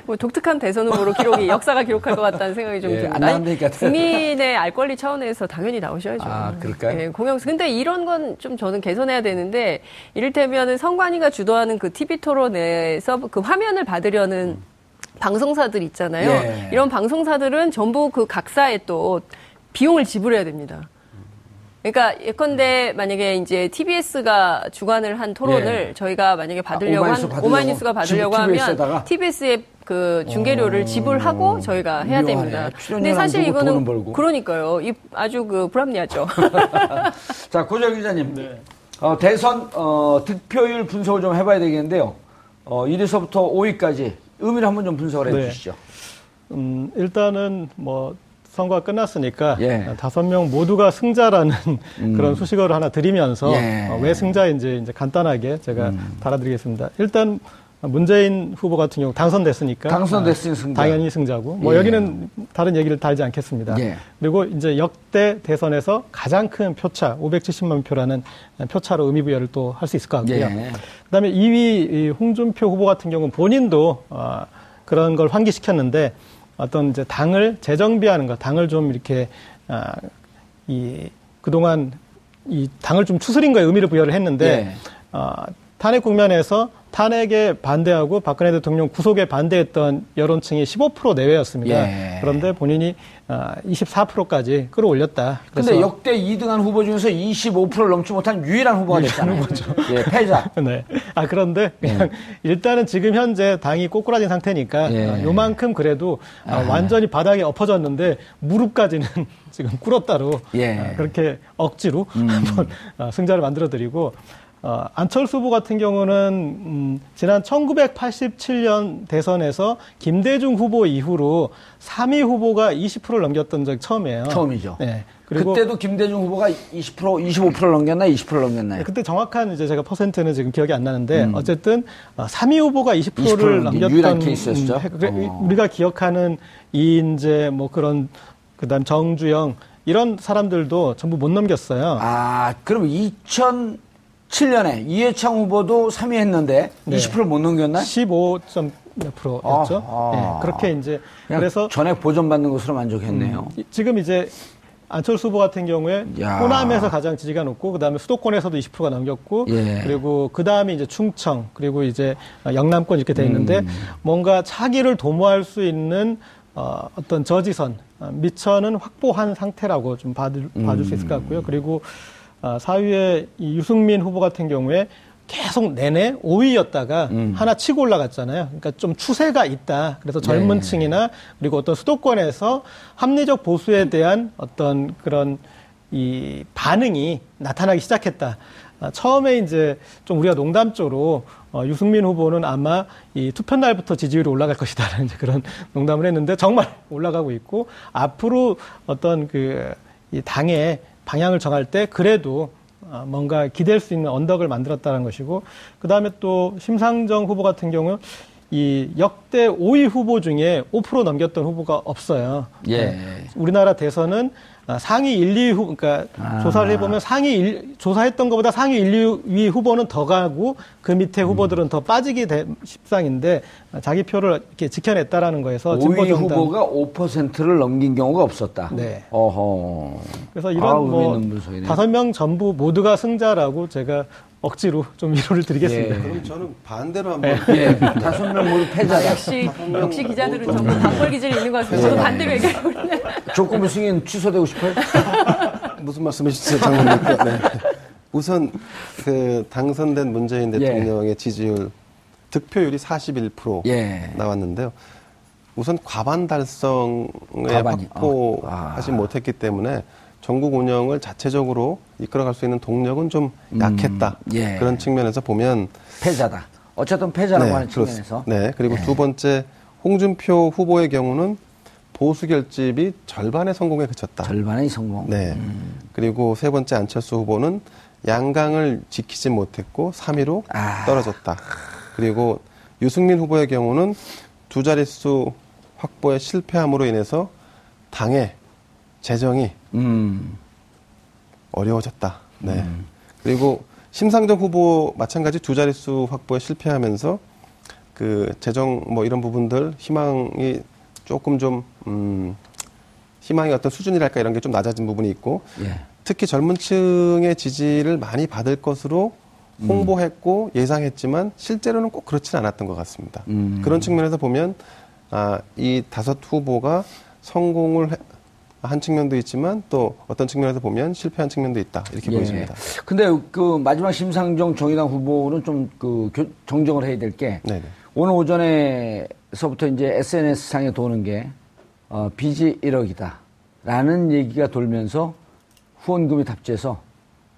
뭐 독특한 대선 후보로 기록이 역사가 기록할 것 같다는 생각이 좀 예, 듭니다. 아니, 국민의 알 권리 차원에서 당연히 나오셔야죠. 아, 그럴까요? 예, 공영. 근데 이런 건 좀 저는 개선해야 되는데 이를테면은 선관위가 주도하는 그 TV 토론에서 그 화면을 받으려는 방송사들 있잖아요. 예. 이런 방송사들은 전부 그 각사에 또 비용을 지불해야 됩니다. 그러니까 예컨대 만약에 이제 TBS가 주관을 한 토론을 예. 저희가 만약에 받으려고 오마이뉴스 한 받으려고? 오마이뉴스가 받으려고 하면? TBS에 그 중계료를 지불하고 저희가 해야. 됩니다. 근데 사실 이거는 돈은 벌고. 그러니까요. 이 아주 그 불합리하죠. 자, 고재 기자님. 어, 대선 어, 득표율 분석을 좀 해봐야 되겠는데요. 어, 1위서부터 5위까지 의미를 한번 좀 분석을 네. 해주시죠. 음, 일단은 뭐 선거 가 끝났으니까 예. 다섯 명 모두가 승자라는 그런 수식어를 하나 드리면서 예. 어, 왜 승자인지 이제 간단하게 제가 달아드리겠습니다. 일단 문재인 후보 같은 경우 당선됐으니까 당선됐으니 아, 승자. 당연히 승자고 뭐 예. 여기는 다른 얘기를 달지 않겠습니다. 예. 그리고 이제 역대 대선에서 가장 큰 표차 570만 표라는 표차로 의미 부여를 또 할 수 있을 것 같고요. 예. 그다음에 2위 이 홍준표 후보 같은 경우는 본인도 어, 그런 걸 환기시켰는데 어떤 이제 당을 재정비하는 것, 당을 좀 이렇게 아, 이 그동안 이 당을 좀 추스린 거에 의미를 부여를 했는데 예. 어, 탄핵 국면에서 탄핵에 반대하고 박근혜 대통령 구속에 반대했던 여론층이 15% 내외였습니다. 예. 그런데 본인이 어, 24%까지 끌어올렸다. 근데 역대 2등한 후보 중에서 25%를 넘지 못한 유일한 후보가 됐잖아요. 예, 패자. 네. 아 그런데 그냥 일단은 지금 현재 당이 꼬꾸라진 상태니까 예. 아, 요만큼 그래도 아, 완전히 바닥에 엎어졌는데 무릎까지는 지금 꿇었다로 예. 음. 아, 그렇게 억지로 한번 아, 승자를 만들어드리고 어, 안철수 후보 같은 경우는 음, 지난 1987년 대선에서 김대중 후보 이후로 3위 후보가 20%를 넘겼던 적이 처음이에요. 처음이죠. 네. 그리고 그때도 김대중 후보가 20% 25%를 넘겼나요? 20%를 넘겼나요? 네, 그때 정확한 이제 제가 퍼센트는 지금 기억이 안 나는데 어쨌든 어, 3위 후보가 20%를 20% 넘겼던 케이스였죠? 음, 그래, 어. 우리가 기억하는 이인재 뭐 그런 그다음 정주영 이런 사람들도 전부 못 넘겼어요. 아, 그럼 2007년에 이해창 후보도 3위 했는데 네. 20%를 못 넘겼나요? 15점 몇 프로였죠. 아, 아. 네, 그렇게 이제 그래서 전액 보전 받는 것으로 만족했네요. 이- 지금 이제 안철수 후보 같은 경우에 야. 호남에서 가장 지지가 높고 그다음에 수도권에서도 20%가 넘겼고 예. 그리고 그다음에 이제 충청 그리고 이제 영남권 이렇게 돼 있는데 음. 뭔가 차기를 도모할 수 있는 어, 어떤 저지선 어, 미천은 확보한 상태라고 좀 봐줄, 봐줄 수 있을 것 같고요. 그리고 어, 사위의 이 유승민 후보 같은 경우에 계속 내내 5위였다가 음. 하나 치고 올라갔잖아요. 그러니까 좀 추세가 있다. 그래서 젊은 네. 층이나 그리고 어떤 수도권에서 합리적 보수에 대한 어떤 그런 이 반응이 나타나기 시작했다. 아, 처음에 이제 좀 우리가 농담조로 어, 유승민 후보는 아마 이 투표 날부터 지지율이 올라갈 것이다라는 이제 그런 농담을 했는데 정말 올라가고 있고 앞으로 어떤 그 이 당의 방향을 정할 때 그래도 어, 뭔가 기댈 수 있는 언덕을 만들었다는 것이고 그 다음에 또 심상정 후보 같은 경우 이 역대 5위 후보 중에 5% 넘겼던 후보가 없어요. 예. 네. 우리나라 대선은 아, 상위 1, 2위 후, 그러니까 아. 조사를 해보면 상위 1, 조사했던 것보다 상위 1, 2위 후보는 더 가고 그 밑에 후보들은 더 빠지게 된 십상인데 아, 자기 표를 이렇게 지켜냈다라는 거에서 5위 진보정당 후보가 5%를 넘긴 경우가 없었다. 네. 어허. 그래서 이런 아, 뭐. 다섯 명 전부 모두가 승자라고 제가 억지로 좀 위로를 드리겠습니다. 예. 그럼 저는 반대로 한번 예, 다섯 명 모두 패자다. 역시 역시 기자들은 전부 단골 기질이 있는 것 같습니다. 저도 반대로 얘기하고 있네요. 조건부 승인 취소되고 싶어요? 무슨 말씀이시죠, 장관님께? 네. 우선 그 당선된 문재인 예. 대통령의 지지율 득표율이 41% 예. 나왔는데요. 우선 과반 달성에 과반이. 확보하지 어. 아. 못했기 때문에 전국 운영을 자체적으로 이끌어갈 수 있는 동력은 좀 약했다. 예. 그런 측면에서 보면 패자다. 어쨌든 패자라고 하는 그렇- 측면에서. 네. 그리고 두 번째 홍준표 후보의 경우는 보수 결집이 절반의 성공에 그쳤다. 절반의 성공. 네. 그리고 세 번째 안철수 후보는 양강을 지키지 못했고 3위로 아. 떨어졌다. 그리고 유승민 후보의 경우는 두 자릿수 확보에 실패함으로 인해서 당의 재정이 음. 어려워졌다. 네. 그리고 심상정 후보 마찬가지 두 자릿수 확보에 실패하면서 그 재정 뭐 이런 부분들 희망이 조금 좀 음, 희망의 어떤 수준이랄까 이런 게 좀 낮아진 부분이 있고 예. 특히 젊은 층의 지지를 많이 받을 것으로 홍보했고 예상했지만 실제로는 꼭 그렇지는 않았던 것 같습니다. 음. 그런 측면에서 보면 아, 이 다섯 후보가 성공을 해- 한 측면도 있지만 또 어떤 측면에서 보면 실패한 측면도 있다 이렇게 예. 보여집니다. 근데 그 마지막 심상정 정의당 후보는 좀 그 정정을 해야 될 게. 오늘 오전에서부터 이제 SNS 상에 도는 게 어, 빚이 1억이다라는 얘기가 돌면서 후원금이 답지해서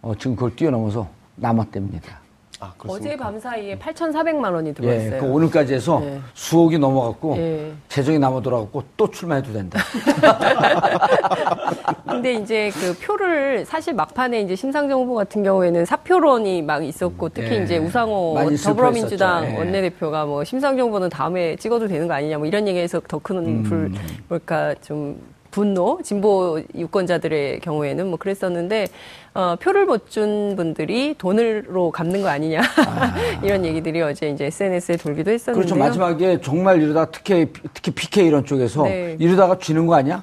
어, 지금 그걸 뛰어넘어서 남았답니다. 아, 어제 밤 사이에 8,400만 원이 들어왔어요. 예, 그 오늘까지 해서 네. 수억이 넘어갔고 예. 재정이 남아 돌아갔고 또 출마해도 된다. 근데 이제 그 표를 사실 막판에 이제 심상정 후보 같은 경우에는 사표론이 막 있었고 특히 예. 이제 우상호 더불어민주당. 예. 원내대표가 뭐 심상정 후보는 다음에 찍어도 되는 거 아니냐 뭐 이런 얘기에서 더큰 음. 불, 뭘까 좀 분노 진보 유권자들의 경우에는 뭐 그랬었는데 어, 표를 못 준 분들이 돈으로 갚는 거 아니냐 이런 얘기들이 어제 이제 SNS에 돌기도 했었는데요. 그렇죠. 마지막에 정말 이러다 특히 특히 PK 이런 쪽에서 네. 이러다가 쥐는 거 아니야?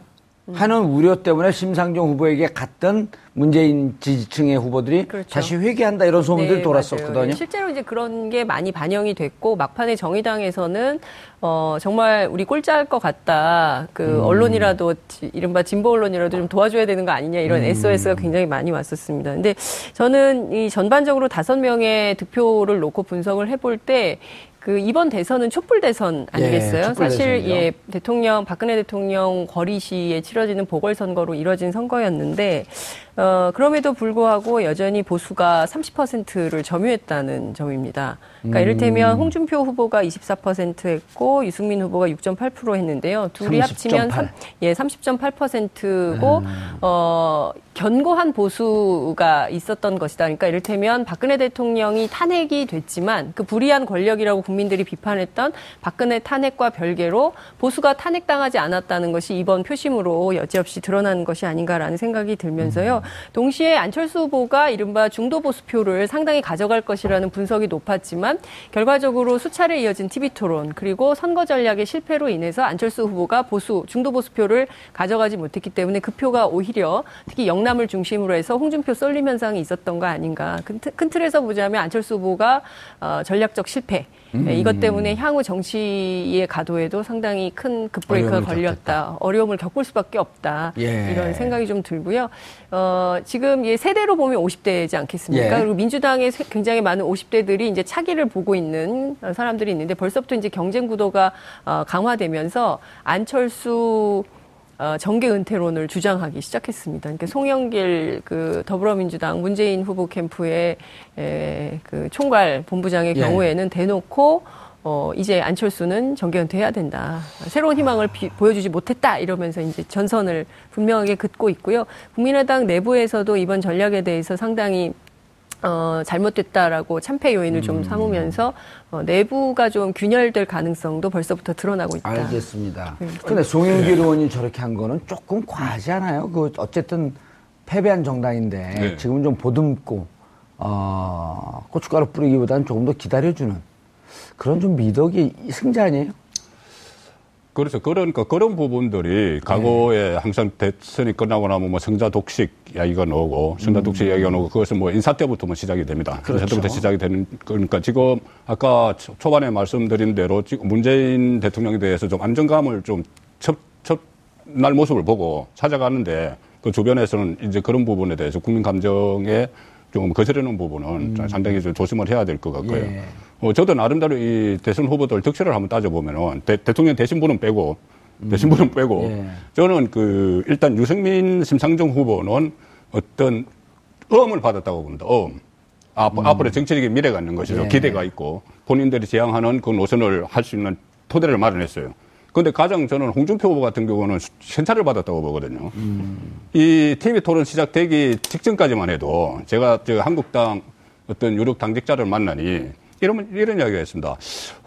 하는 우려 때문에 심상정 후보에게 갔던 문재인 지지층의 후보들이 그렇죠. 다시 회귀한다 이런 소문들이 네, 돌았었거든요. 맞아요. 실제로 이제 그런 게 많이 반영이 됐고 막판에 정의당에서는 어 정말 우리 꼴찌할 것 같다. 그 음. 언론이라도 지- 이른바 진보 언론이라도 좀 도와줘야 되는 거 아니냐 이런 음. SOS가 굉장히 많이 왔었습니다. 근데 저는 이 전반적으로 다섯 명의 득표를 놓고 분석을 해볼 때 그 이번 대선은 촛불 대선 아니겠어요? 예, 촛불 사실 대선이죠. 예 대통령 박근혜 대통령 거리 시에 치러지는 보궐 선거로 이뤄진 선거였는데 어, 그럼에도 불구하고 여전히 보수가 30%를 점유했다는 점입니다. 그러니까 음. 이를테면 홍준표 후보가 24% 했고 유승민 후보가 6.8% 했는데요. 둘이 30.8. 합치면 삼- 예, 30.8%고 음. 어, 견고한 보수가 있었던 것이다. 그러니까 이를테면 박근혜 대통령이 탄핵이 됐지만 그 불이한 권력이라고 국민들이 비판했던 박근혜 탄핵과 별개로 보수가 탄핵당하지 않았다는 것이 이번 표심으로 여지없이 드러나는 것이 아닌가라는 생각이 들면서요. 동시에 안철수 후보가 이른바 중도 보수표를 상당히 가져갈 것이라는 분석이 높았지만 결과적으로 수차례 이어진 TV 토론 그리고 선거 전략의 실패로 인해서 안철수 후보가 보수 중도 보수표를 가져가지 못했기 때문에 그 표가 오히려 특히 영남을 중심으로 해서 홍준표 쏠림 현상이 있었던 거 아닌가. 큰, 틀- 큰 틀에서 보자면 안철수 후보가 어, 전략적 실패. 음. 네, 이것 때문에 향후 정치의 가도에도 상당히 큰 급브레이크가 걸렸다. 어려움을 겪을 수밖에 없다. 예. 이런 생각이 좀 들고요. 어, 지금 예, 세대로 보면 50대지 않겠습니까? 예. 그리고 민주당에 세- 굉장히 많은 50대들이 이제 차기를 보고 있는 어, 사람들이 있는데 벌써부터 이제 경쟁 구도가 어, 강화되면서 안철수 어, 정계 은퇴론을 주장하기 시작했습니다. 그러니까 송영길 그 더불어민주당 문재인 후보 캠프의 에, 그 총괄 본부장의 예. 경우에는 대놓고 어, 이제 안철수는 정계 은퇴해야 된다. 새로운 희망을 비- 보여주지 못했다. 이러면서 이제 전선을 분명하게 긋고 있고요. 국민의당 내부에서도 이번 전략에 대해서 상당히 어, 잘못됐다라고 참패 요인을 음. 좀 삼으면서 어, 내부가 좀 균열될 가능성도 벌써부터 드러나고 있다. 알겠습니다. 네. 근데 송영길 의원이 저렇게 한 거는 조금 과하지 않아요? 그 어쨌든 패배한 정당인데 네. 지금 좀 보듬고 어, 고춧가루 뿌리기보다는 조금 더 기다려주는 그런 좀 미덕이 승자 아니에요? 그렇죠. 그러니까 그런 부분들이 과거에 항상 대선이 끝나고 나면 뭐 성자 독식 이야기가 나오고 성자 독식 이야기가 나오고 그것은 뭐 인사 때부터 뭐 시작이 됩니다. 인사 그렇죠. 때부터 시작이 되는 그러니까 지금 아까 초- 초반에 말씀드린 대로 지금 문재인 대통령에 대해서 좀 안정감을 좀 첫, 첫날 모습을 보고 찾아가는데 그 주변에서는 이제 그런 부분에 대해서 국민 감정에 좀 거스르는 부분은 상당히 좀 조심을 해야 될 것 같고요. 예. 어, 저도 나름대로 이 대선 후보들 득실을 한번 따져보면은 대, 통령 대신분은 빼고 대신분은 빼고 예. 저는 그 일단 유승민 심상정 후보는 어떤 어음을 받았다고 봅니다. 어음. 앞, 앞으로 정치적인 미래가 있는 것이죠. 예. 기대가 있고 본인들이 지향하는 그 노선을 할 수 있는 토대를 마련했어요. 그런데 가장 저는 홍준표 후보 같은 경우는 현찰을 받았다고 보거든요. 이 TV 토론 시작되기 직전까지만 해도 제가 저 한국당 어떤 유력 당직자를 만나니 이런 이런 이야기가 있습니다.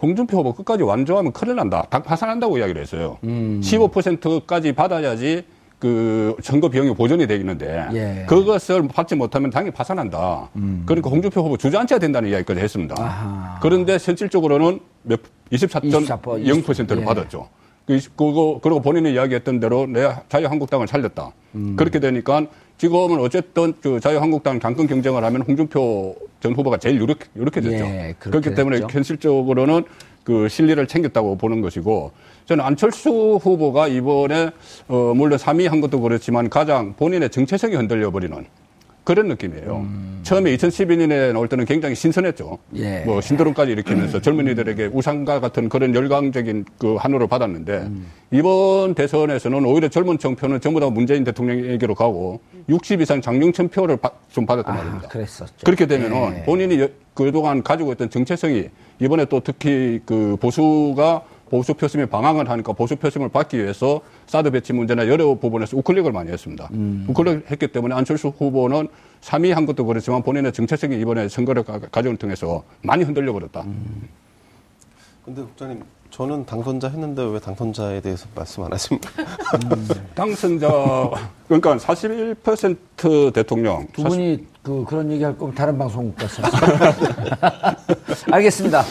홍준표 후보 끝까지 완주하면 큰일 난다. 당 파산한다고 이야기를 했어요. 15%까지 받아야지 그 선거 비용이 보전이 되겠는데 예. 그것을 받지 못하면 당이 파산한다. 그러니까 홍준표 후보 주저앉혀야 된다는 이야기까지 했습니다. 아하. 그런데 실질적으로는 몇 24.0%를 24%, 예. 받았죠. 그- 그거 그리고 본인이 이야기했던 대로 내 자유한국당을 살렸다. 음. 그렇게 되니까 지금은 어쨌든 그 자유한국당 당권 경쟁을 하면 홍준표 전 후보가 제일 유력, 유력해졌죠. 예, 그렇기 때문에 됐죠. 현실적으로는 그 실리를 챙겼다고 보는 것이고 저는 안철수 후보가 이번에 어 물론 3위 한 것도 그렇지만 가장 본인의 정체성이 흔들려 버리는 그런 느낌이에요. 처음에 2012년에 나올 때는 굉장히 신선했죠. 예. 뭐 신드롬까지 일으키면서 젊은이들에게 우상과 같은 그런 열광적인 그 한우를 받았는데 이번 대선에서는 오히려 젊은 정표는 전부 다 문재인 대통령에게로 가고 60 이상 장영천 표를 바- 좀 받았단 아, 말입니다. 그랬었죠. 그렇게 되면은 예. 본인이 여- 그동안 가지고 있던 정체성이 이번에 또 특히 그 보수가 보수 표심에 방황을 하니까 보수 표심을 받기 위해서 사드 배치 문제나 여러 부분에서 우클릭을 많이 했습니다. 음. 우클릭 했기 때문에 안철수 후보는 3위 한 것도 그렇지만 본인의 정체성이 이번에 선거를 가- 과정을 통해서 많이 흔들려 버렸다. 음. 근데 국장님, 저는 당선자 했는데 왜 당선자에 대해서 말씀 안 하십니까? 당선자 그러니까 41% 대통령 두 분이 그, 그런 얘기 할 거면 다른 방송국 갔어요. 알겠습니다.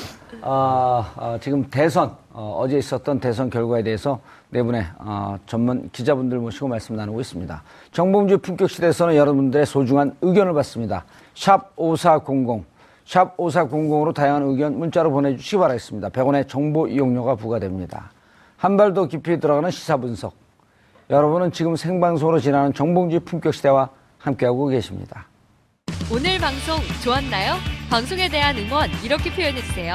아, 아, 지금 대선, 어, 제 있었던 대선 결과에 대해서 네 분의 어, 전문 기자분들 모시고 말씀 나누고 있습니다. 정봉주 품격 시대에서는 여러분들의 소중한 의견을 받습니다. 샵 5400, 샵 5400으로 다양한 의견 문자로 보내주시기 바라겠습니다. 100원의 정보 이용료가 부과됩니다. 한 발 더 깊이 들어가는 시사 분석. 여러분은 지금 생방송으로 지나는 정봉주 품격 시대와 함께하고 계십니다. 오늘 방송 좋았나요? 방송에 대한 응원 이렇게 표현해 주세요.